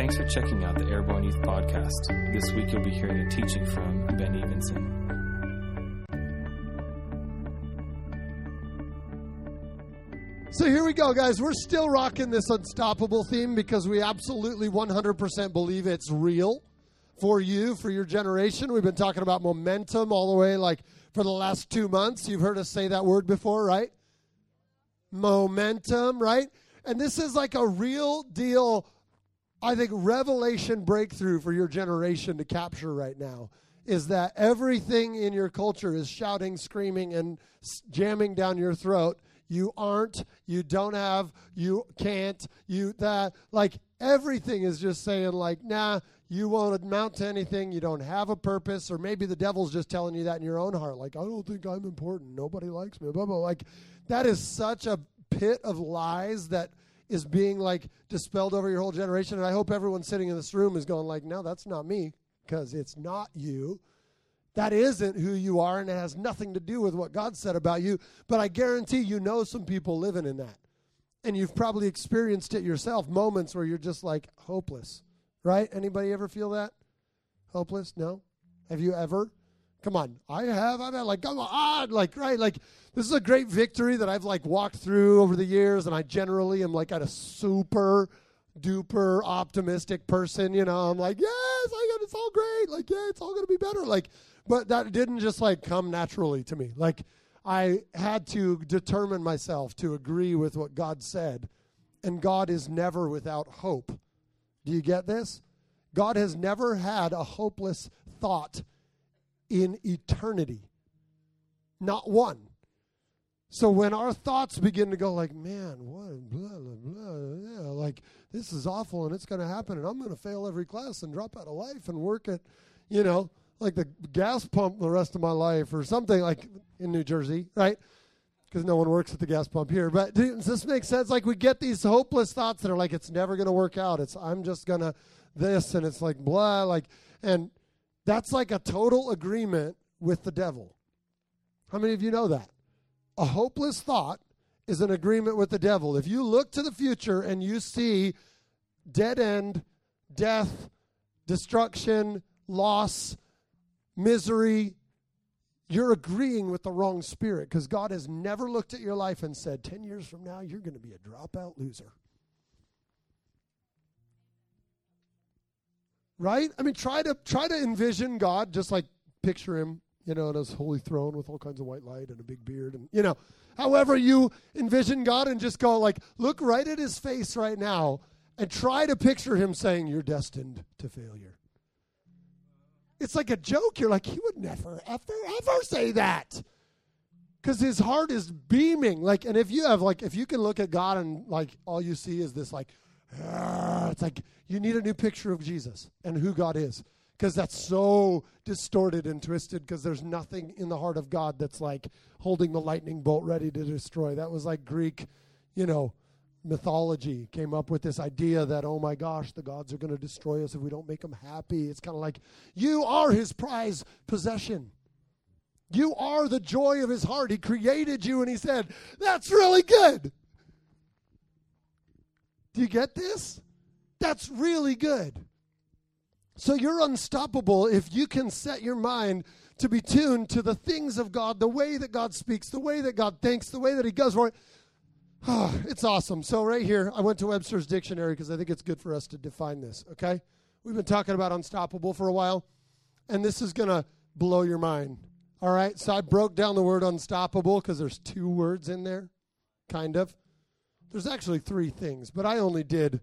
Thanks for checking out the Airborne Youth Podcast. This week you'll be hearing a teaching from Ben Evenson. So here we go, guys. We're still rocking this unstoppable theme because we absolutely 100% believe it's real for you, for your generation. We've been talking about momentum all the way, like for the last two months. You've heard us say that word before, right? Momentum, right? And this is like a real deal, I think, revelation breakthrough for your generation to capture right now. Is that everything in your culture is shouting, screaming, and jamming down your throat? You aren't, you don't have, you can't, you that. Like everything is just saying, like, nah, you won't amount to anything. You don't have a purpose. Or maybe the devil's just telling you that in your own heart. Like, I don't think I'm important. Nobody likes me. Blah, blah. Like, that is such a pit of lies that is being like dispelled over your whole generation. And I hope everyone sitting in this room is going like, no, that's not me because it's not you. That isn't who you are, and it has nothing to do with what God said about you. But I guarantee you know some people living in that. And you've probably experienced it yourself, moments where you're just like hopeless. Right? Anybody ever feel that? Hopeless? No? Have you ever? Come on. I have. I've had like, come on. Like, right? Like, this is a great victory that I've like walked through over the years, and I generally am like at a super duper optimistic person. You know, I'm like, yes, I got it's all great. Like, yeah, it's all gonna be better. Like, but that didn't just like come naturally to me. Like, I had to determine myself to agree with what God said, and God is never without hope. Do you get this? God has never had a hopeless thought in eternity. Not one. So when our thoughts begin to go like, man, what, blah, blah, blah, yeah, like this is awful and it's going to happen and I'm going to fail every class and drop out of life and work at, you know, like the gas pump the rest of my life or something like in New Jersey, right? Because no one works at the gas pump here. But does this make sense? Like we get these hopeless thoughts that are like, it's never going to work out. It's, I'm just going to this and it's like blah, like, and that's like a total agreement with the devil. How many of you know that? A hopeless thought is an agreement with the devil. If you look to the future and you see dead end, death, destruction, loss, misery, you're agreeing with the wrong spirit because God has never looked at your life and said, 10 years from now, you're going to be a dropout loser. Right? I mean, try to try to envision God, just like picture him you know, on his holy throne with all kinds of white light and a big beard and you know, however you envision God and just go like look right at his face right now and try to picture him saying you're destined to failure. It's like a joke. You're like he would never ever ever say that. Cuz his heart is beaming like and if you have like if you can look at God and like all you see is this like Ah, it's like you need a new picture of Jesus and who God is because that's so distorted and twisted because there's nothing in the heart of God that's like holding the lightning bolt ready to destroy. That was like Greek, you know, mythology came up with this idea that, oh my gosh, the gods are going to destroy us if we don't make them happy. It's kind of like, you are his prize possession. You are the joy of his heart. He created you and he said, that's really good. Do you get this? That's really good. So you're unstoppable if you can set your mind to be tuned to the things of God, the way that God speaks, the way that God thinks, the way that He goes for it. Oh, ah, it's awesome. So, right here, I went to Webster's dictionary because I think it's good for us to define this, okay? We've been talking about unstoppable for a while, and this is going to blow your mind. All right? So, I broke down the word unstoppable because there's two words in there, kind of. There's actually three things, but I only did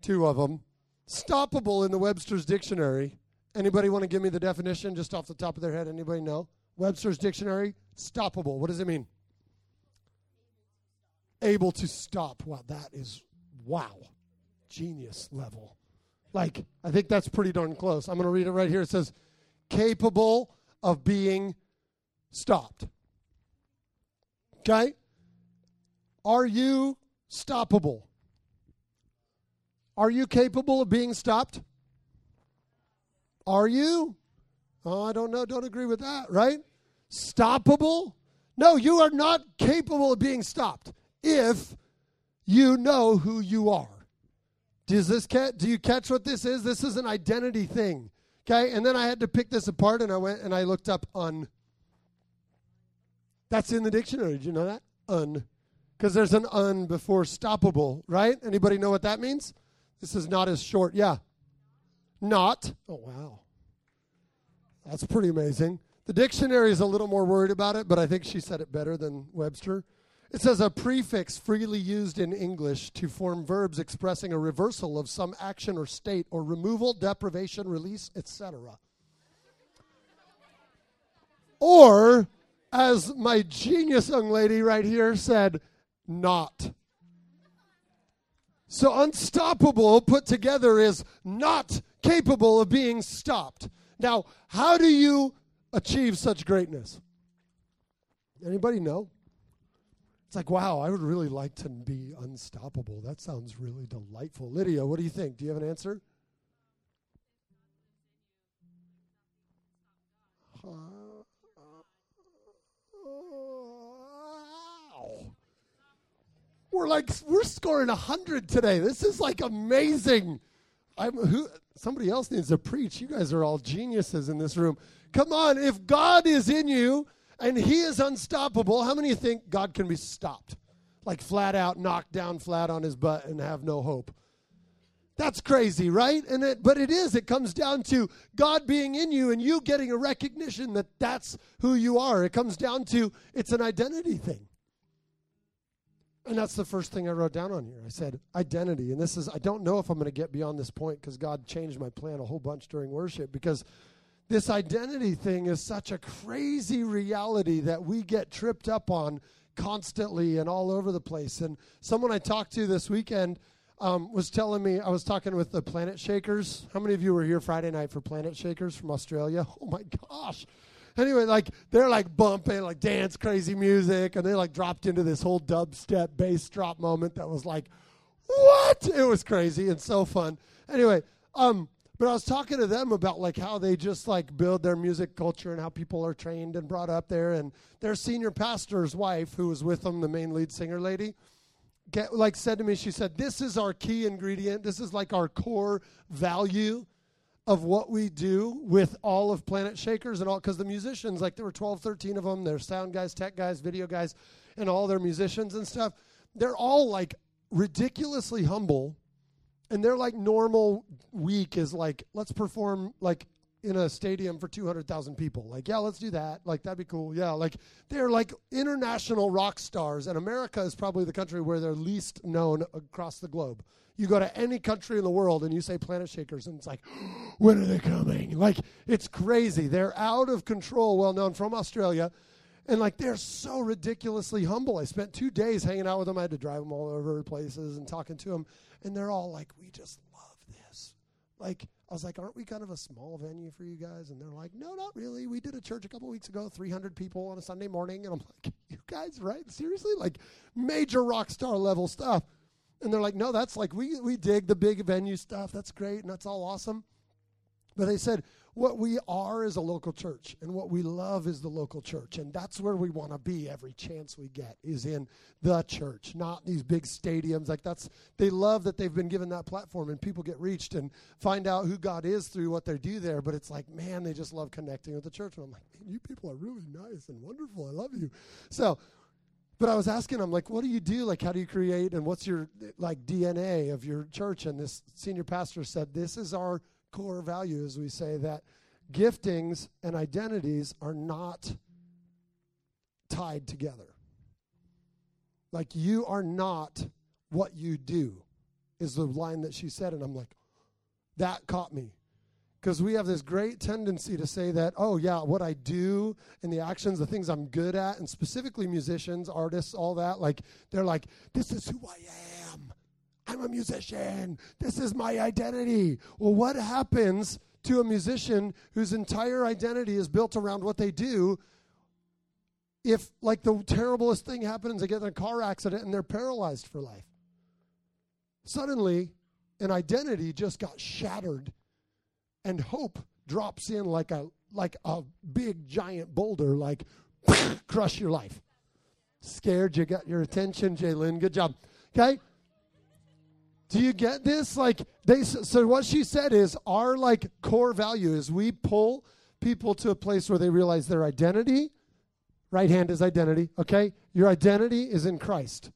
two of them. Stoppable in the Webster's dictionary. Anybody want to give me the definition just off the top of their head? Anybody know? Webster's dictionary, stoppable. What does it mean? Able to stop. Wow, that is wow. Genius level. Like, I think that's pretty darn close. I'm going to read it right here. It says, capable of being stopped. Okay? Are you stoppable? Are you capable of being stopped? Are you? Oh, I don't know. Don't agree with that, right? Stoppable? No, you are not capable of being stopped if you know who you are. Does this catch, do you catch what this is? This is an identity thing. Okay? And then I had to pick this apart and I went and I looked up un. That's in the dictionary. Did you know that? Un. Because there's an un before stoppable, right? Anybody know what that means? This is not as short. Yeah. Not. Oh, wow. That's pretty amazing. The dictionary is a little more worried about it, but I think she said it better than Webster. It says a prefix freely used in English to form verbs expressing a reversal of some action or state or removal, deprivation, release, etc. Or, as my genius young lady right here said, not. So, unstoppable put together is not capable of being stopped. Now, how do you achieve such greatness? Anybody know? It's like, wow, I would really like to be unstoppable. That sounds really delightful. Lydia, what do you think? Do you have an answer? We're like we're scoring a hundred today. This is like amazing. I'm who somebody else needs to preach. You guys are all geniuses in this room. Come on, if God is in you and he is unstoppable, how many of you think God can be stopped? Like flat out knocked down flat on his butt and have no hope. That's crazy, right? And it, but it is. It comes down to God being in you and you getting a recognition that that's who you are. It comes down to it's an identity thing. And that's the first thing I wrote down on here. I said identity. And this is, I don't know if I'm going to get beyond this point because God changed my plan a whole bunch during worship because this identity thing is such a crazy reality that we get tripped up on constantly and all over the place. And someone I talked to this weekend um, was telling me, I was talking with the Planet Shakers. How many of you were here Friday night for Planet Shakers from Australia? Oh my gosh anyway, like they're like bumping, like dance crazy music, and they like dropped into this whole dubstep bass drop moment that was like, what? It was crazy and so fun. Anyway, um, but I was talking to them about like how they just like build their music culture and how people are trained and brought up there, and their senior pastor's wife, who was with them, the main lead singer lady. Get, like said to me, she said, "This is our key ingredient. This is like our core value of what we do with all of Planet Shakers and all because the musicians like there were 12 13 of them there's sound guys tech guys video guys and all their musicians and stuff. They're all like ridiculously humble and they're like normal week is like let's perform like in a stadium for 200,000 people like yeah let's do that like that'd be cool yeah like they're like international rock stars and America is probably the country where they're least known across the globe you go to any country in the world and you say Planet Shakers, and it's like, when are they coming? Like, it's crazy. They're out of control, well known from Australia. And like they're so ridiculously humble. I spent two days hanging out with them. I had to drive them all over places and talking to them. And they're all like, we just love this. Like, I was like, aren't we kind of a small venue for you guys? And they're like, no, not really. We did a church a couple weeks ago, 300 people on a Sunday morning. And I'm like, you guys, right? Seriously? Like, major rock star level stuff. And they're like, no, that's like, we, we dig the big venue stuff. That's great. And that's all awesome. But they said, what we are is a local church, and what we love is the local church. And that's where we want to be every chance we get, is in the church, not these big stadiums. Like, that's, they love that they've been given that platform, and people get reached and find out who God is through what they do there. But it's like, man, they just love connecting with the church. And I'm like, man, you people are really nice and wonderful. I love you. So, but I was asking him, like, what do you do? Like, how do you create and what's your, like, DNA of your church? And this senior pastor said, this is our core value, as we say, that giftings and identities are not tied together. Like, you are not what you do, is the line that she said. And I'm like, that caught me because we have this great tendency to say that, oh, yeah, what I do and the actions, the things I'm good at, and specifically musicians, artists, all that, like, they're like, this is who I am. I'm a musician. This is my identity. Well, what happens to a musician whose entire identity is built around what they do if, like, the terriblest thing happens, they get in a car accident and they're paralyzed for life? Suddenly, an identity just got shattered and hope drops in like a like a big giant boulder, like crush your life. Scared you got your attention, Jalen. Good job. Okay? Do you get this? Like they so what she said is our like core value is we pull people to a place where they realize their identity. Right hand is identity, okay? Your identity is in Christ.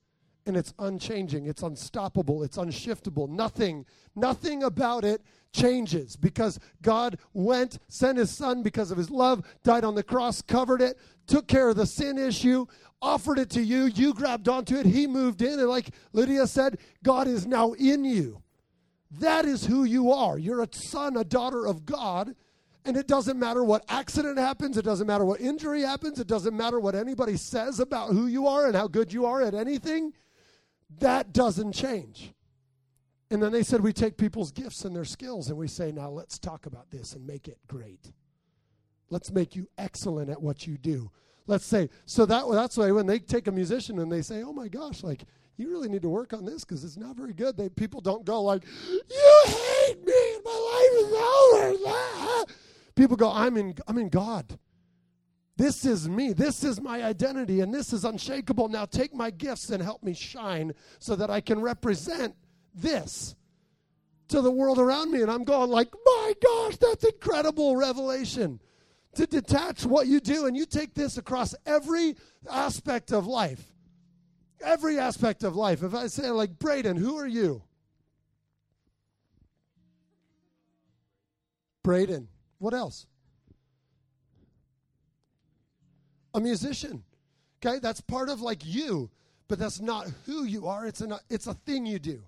And it's unchanging, it's unstoppable, it's unshiftable. Nothing, nothing about it changes because God went, sent his son because of his love, died on the cross, covered it, took care of the sin issue, offered it to you. You grabbed onto it. He moved in. And like Lydia said, God is now in you. That is who you are. You're a son, a daughter of God. And it doesn't matter what accident happens, it doesn't matter what injury happens, it doesn't matter what anybody says about who you are and how good you are at anything. That doesn't change. And then they said, We take people's gifts and their skills and we say, Now let's talk about this and make it great. Let's make you excellent at what you do. Let's say, so that, that's why when they take a musician and they say, Oh my gosh, like, you really need to work on this because it's not very good. They, people don't go like, You hate me, my life is over. People go, I'm in, I'm in God. This is me. This is my identity, and this is unshakable. Now take my gifts and help me shine so that I can represent this to the world around me. And I'm going like, my gosh, that's incredible revelation. To detach what you do, and you take this across every aspect of life. Every aspect of life. If I say, like, Braden, who are you? Braden. What else? A musician. Okay, that's part of like you, but that's not who you are. It's a it's a thing you do.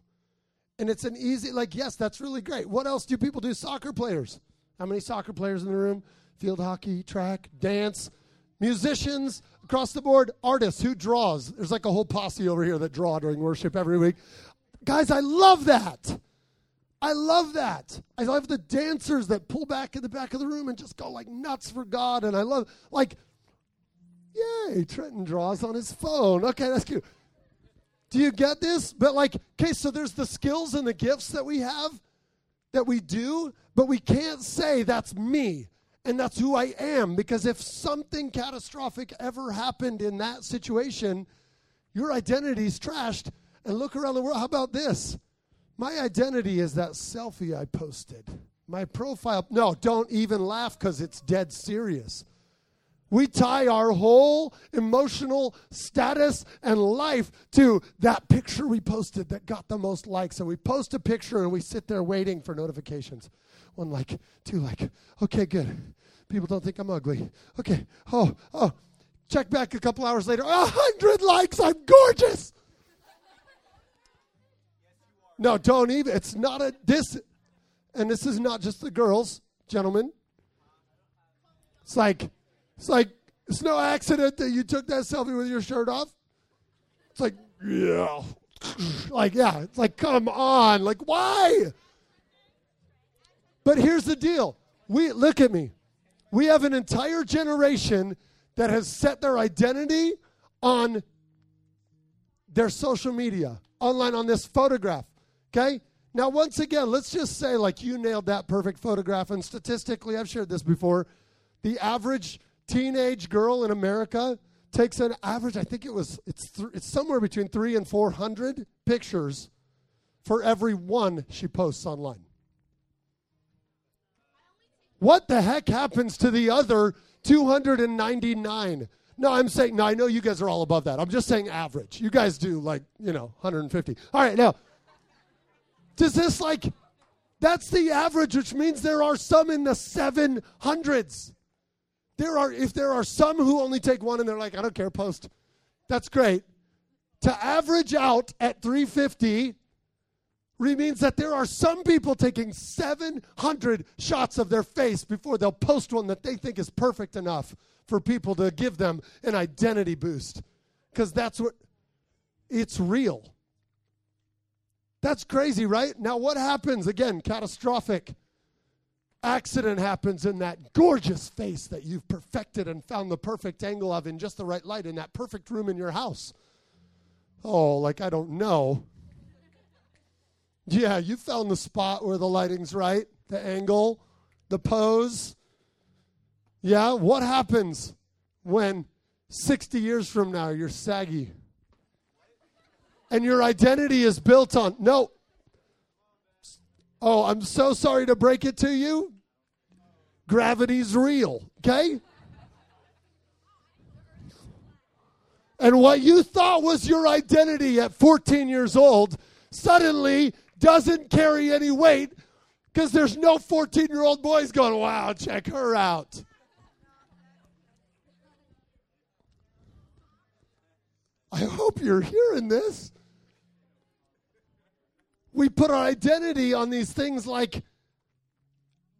And it's an easy, like, yes, that's really great. What else do people do? Soccer players. How many soccer players in the room? Field hockey, track, dance, musicians across the board, artists who draws. There's like a whole posse over here that draw during worship every week. Guys, I love that. I love that. I love the dancers that pull back in the back of the room and just go like nuts for God. And I love, like, yay, Trenton draws on his phone. Okay, that's cute. Do you get this? But like, okay, so there's the skills and the gifts that we have that we do, but we can't say that's me and that's who I am because if something catastrophic ever happened in that situation, your identity's trashed. And look around the world. How about this? My identity is that selfie I posted. My profile. No, don't even laugh because it's dead serious. We tie our whole emotional status and life to that picture we posted that got the most likes. And we post a picture and we sit there waiting for notifications. One like, two like. Okay, good. People don't think I'm ugly. Okay. Oh, oh. Check back a couple hours later. A hundred likes. I'm gorgeous. No, don't even. It's not a this, and this is not just the girls, gentlemen. It's like it's like it's no accident that you took that selfie with your shirt off. It's like, yeah. like, yeah. It's like, come on. Like, why? But here's the deal. We look at me. We have an entire generation that has set their identity on their social media, online on this photograph. Okay? Now, once again, let's just say, like, you nailed that perfect photograph. And statistically, I've shared this before. The average teenage girl in America takes an average, I think it was, it's, th- it's somewhere between three and 400 pictures for every one she posts online. What the heck happens to the other 299? No, I'm saying, no, I know you guys are all above that. I'm just saying average. You guys do like, you know, 150. All right, now, does this like, that's the average, which means there are some in the 700s. There are, if there are some who only take one and they're like, I don't care, post. That's great. To average out at 350 means that there are some people taking 700 shots of their face before they'll post one that they think is perfect enough for people to give them an identity boost. Because that's what it's real. That's crazy, right? Now, what happens? Again, catastrophic accident happens in that gorgeous face that you've perfected and found the perfect angle of in just the right light in that perfect room in your house. Oh, like I don't know. Yeah, you found the spot where the lighting's right, the angle, the pose. Yeah, what happens when 60 years from now you're saggy? And your identity is built on, no, Oh, I'm so sorry to break it to you. Gravity's real, okay? And what you thought was your identity at 14 years old suddenly doesn't carry any weight because there's no 14 year old boys going, wow, check her out. I hope you're hearing this. We put our identity on these things like,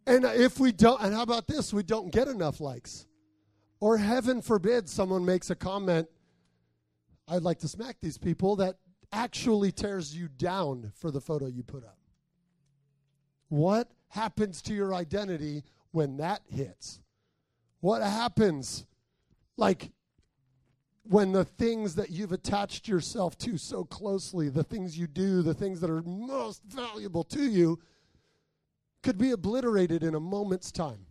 and if we don't, and how about this? We don't get enough likes. Or heaven forbid someone makes a comment, I'd like to smack these people, that actually tears you down for the photo you put up. What happens to your identity when that hits? What happens? Like, when the things that you've attached yourself to so closely, the things you do, the things that are most valuable to you, could be obliterated in a moment's time.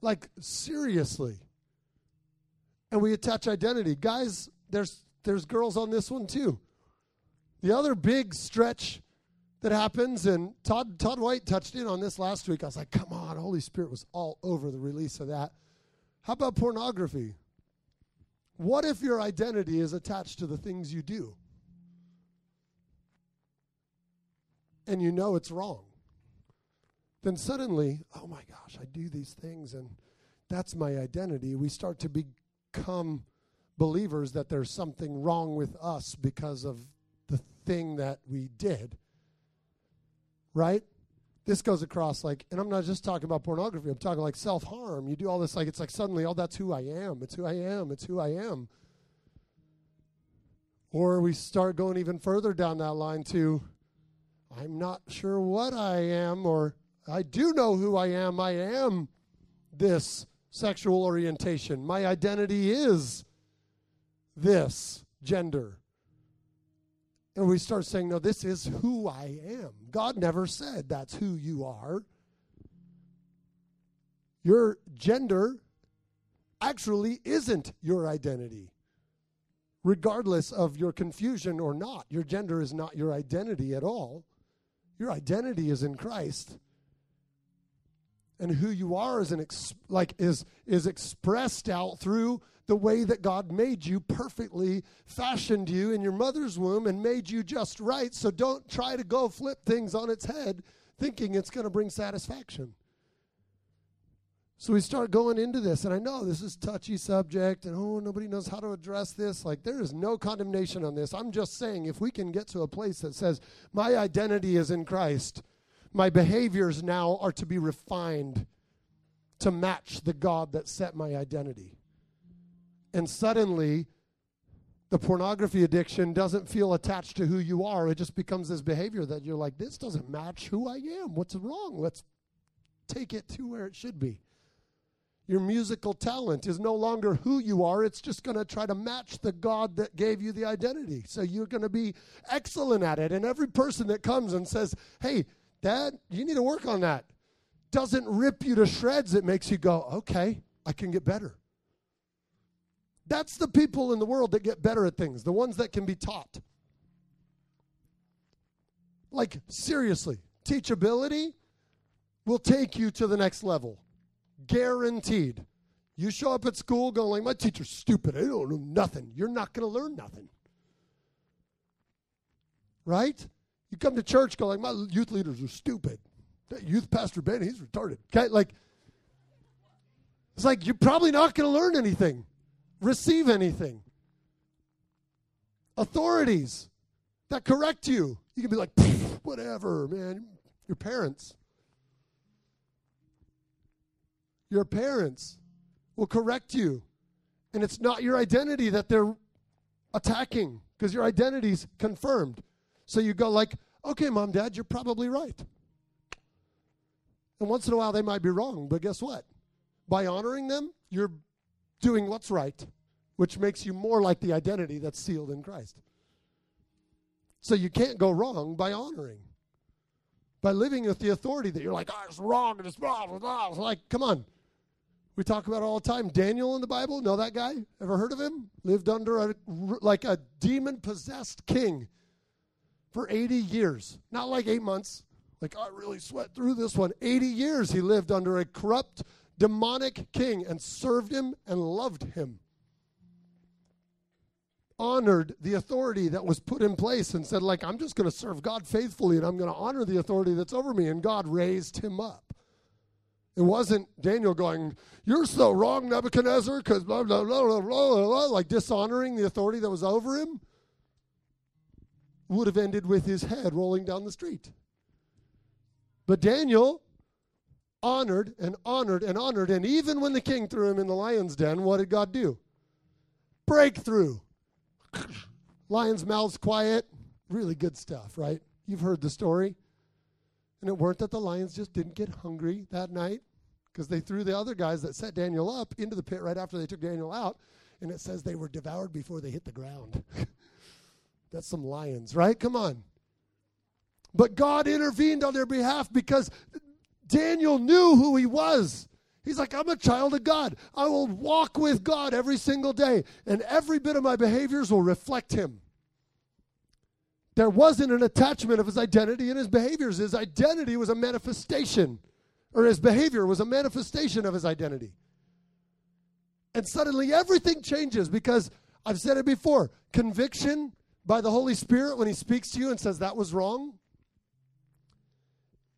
Like, seriously. And we attach identity. Guys, there's, there's girls on this one too. The other big stretch that happens, and Todd, Todd White touched in on this last week. I was like, come on, Holy Spirit was all over the release of that. How about pornography? What if your identity is attached to the things you do? And you know it's wrong. Then suddenly, oh my gosh, I do these things and that's my identity. We start to become believers that there's something wrong with us because of the thing that we did. Right? This goes across like, and I'm not just talking about pornography, I'm talking like self harm. You do all this, like, it's like suddenly, oh, that's who I am. It's who I am. It's who I am. Or we start going even further down that line to, I'm not sure what I am, or I do know who I am. I am this sexual orientation. My identity is this gender and we start saying, no, this is who I am. God never said that's who you are. Your gender actually isn't your identity. Regardless of your confusion or not, your gender is not your identity at all. Your identity is in Christ. And who you are is an ex- like is is expressed out through the way that God made you perfectly, fashioned you in your mother's womb, and made you just right. So don't try to go flip things on its head thinking it's going to bring satisfaction. So we start going into this, and I know this is touchy subject, and oh, nobody knows how to address this. Like there is no condemnation on this. I'm just saying, if we can get to a place that says my identity is in Christ, my behaviors now are to be refined to match the God that set my identity and suddenly the pornography addiction doesn't feel attached to who you are. It just becomes this behavior that you're like, this doesn't match who I am. What's wrong? Let's take it to where it should be. Your musical talent is no longer who you are. It's just going to try to match the God that gave you the identity. So you're going to be excellent at it. And every person that comes and says, hey, Dad, you need to work on that, doesn't rip you to shreds. It makes you go, okay, I can get better. That's the people in the world that get better at things, the ones that can be taught. Like, seriously, teachability will take you to the next level. Guaranteed. You show up at school going, my teacher's stupid. I don't know nothing. You're not going to learn nothing. Right? You come to church, going, my youth leaders are stupid. That youth pastor Ben, he's retarded. Okay, like, it's like you're probably not going to learn anything receive anything. Authorities that correct you, you can be like, whatever, man. Your parents. Your parents will correct you. And it's not your identity that they're attacking because your identity's confirmed. So you go like, okay, mom, dad, you're probably right. And once in a while they might be wrong, but guess what? By honoring them, you're doing what's right, which makes you more like the identity that's sealed in Christ. So you can't go wrong by honoring, by living with the authority that you're like, oh, it's wrong and it's blah, blah, blah. It's like, come on. We talk about it all the time. Daniel in the Bible, know that guy? Ever heard of him? Lived under a, like a demon possessed king. for 80 years. Not like eight months. Like, oh, I really sweat through this one. 80 years he lived under a corrupt, demonic king and served him and loved him. Honored the authority that was put in place and said, like, I'm just going to serve God faithfully and I'm going to honor the authority that's over me. And God raised him up. It wasn't Daniel going, You're so wrong, Nebuchadnezzar, because blah, blah, blah, blah, blah, blah, like dishonoring the authority that was over him. Would have ended with his head rolling down the street. But Daniel honored and honored and honored. And even when the king threw him in the lion's den, what did God do? Breakthrough. Lion's mouths quiet. Really good stuff, right? You've heard the story. And it weren't that the lions just didn't get hungry that night because they threw the other guys that set Daniel up into the pit right after they took Daniel out. And it says they were devoured before they hit the ground. That's some lions, right? Come on. But God intervened on their behalf because Daniel knew who he was. He's like, I'm a child of God. I will walk with God every single day, and every bit of my behaviors will reflect him. There wasn't an attachment of his identity and his behaviors. His identity was a manifestation or his behavior was a manifestation of his identity. And suddenly everything changes because I've said it before conviction by the Holy Spirit when he speaks to you and says that was wrong.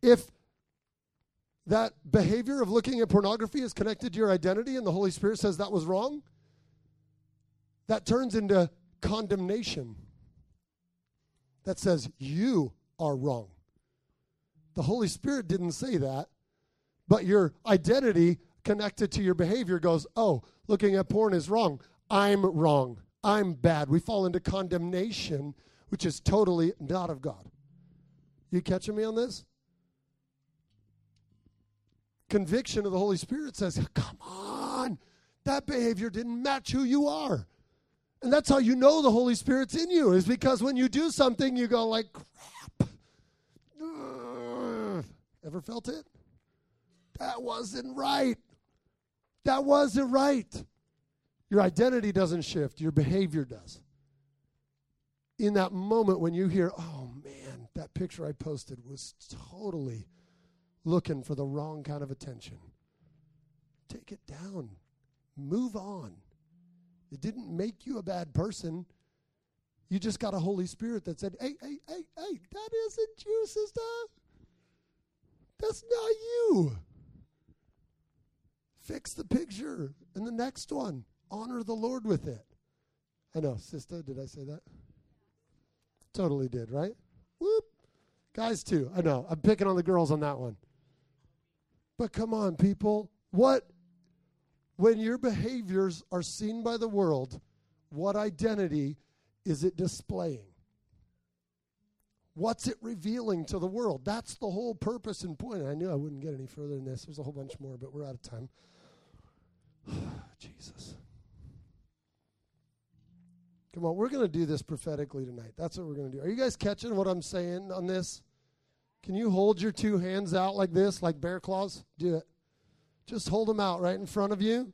If that behavior of looking at pornography is connected to your identity and the Holy Spirit says that was wrong, that turns into condemnation that says you are wrong. The Holy Spirit didn't say that but your identity connected to your behavior goes, oh, looking at porn is wrong. I'm wrong. I'm bad. We fall into condemnation, which is totally not of God. You catching me on this? Conviction of the Holy Spirit says, come on, that behavior didn't match who you are. And that's how you know the Holy Spirit's in you, is because when you do something, you go like, crap. Ever felt it? That wasn't right. That wasn't right. Your identity doesn't shift, your behavior does. In that moment when you hear, oh man, that picture I posted was totally looking for the wrong kind of attention, take it down, move on. It didn't make you a bad person. You just got a Holy Spirit that said, hey, hey, hey, hey, that isn't you, sister. That's not you. Fix the picture. And the next one, honor the Lord with it. I know, sister, did I say that? Totally did, right? Whoop. Guys, too. I know. I'm picking on the girls on that one. But come on, people. What, when your behaviors are seen by the world, what identity is it displaying? What's it revealing to the world? That's the whole purpose and point. I knew I wouldn't get any further than this. There's a whole bunch more, but we're out of time. Jesus. Come on, we're going to do this prophetically tonight. That's what we're going to do. Are you guys catching what I'm saying on this? Can you hold your two hands out like this, like bear claws? Do it. Just hold them out right in front of you.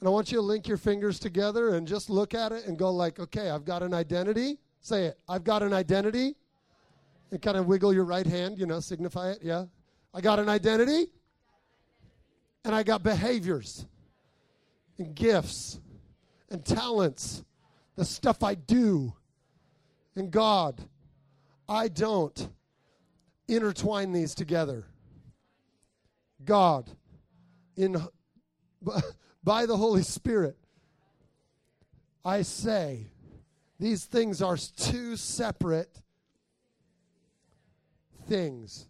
And I want you to link your fingers together and just look at it and go like, okay, I've got an identity. Say it. I've got an identity. And kind of wiggle your right hand, you know, signify it. Yeah. I got an identity. And I got behaviors and gifts and talents, the stuff I do. And God, I don't intertwine these together. God, in by the Holy Spirit, I say these things are two separate things.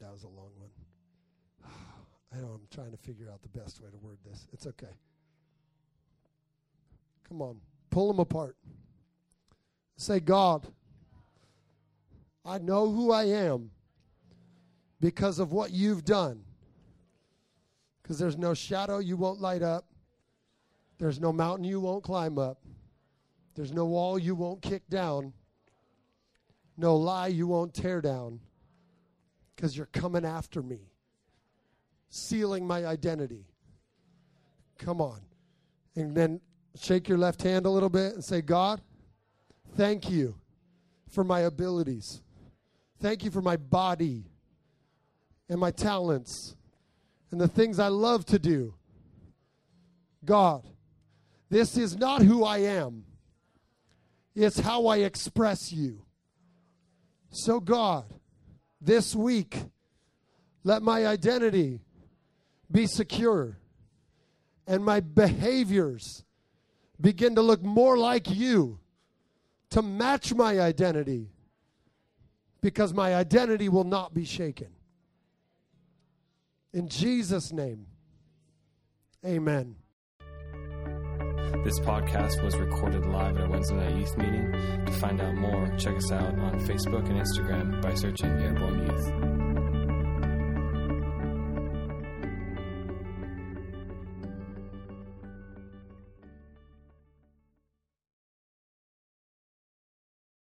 That was a long one. I know I'm trying to figure out the best way to word this. It's okay. Come on, pull them apart. Say, God, I know who I am because of what you've done. Because there's no shadow you won't light up, there's no mountain you won't climb up, there's no wall you won't kick down, no lie you won't tear down because you're coming after me sealing my identity. Come on. And then shake your left hand a little bit and say, God, thank you for my abilities. Thank you for my body and my talents and the things I love to do. God, this is not who I am, it's how I express you. So, God, this week, let my identity be secure and my behaviors begin to look more like you to match my identity because my identity will not be shaken. In Jesus' name, amen. This podcast was recorded live at our Wednesday night youth meeting. To find out more, check us out on Facebook and Instagram by searching Airborne Youth.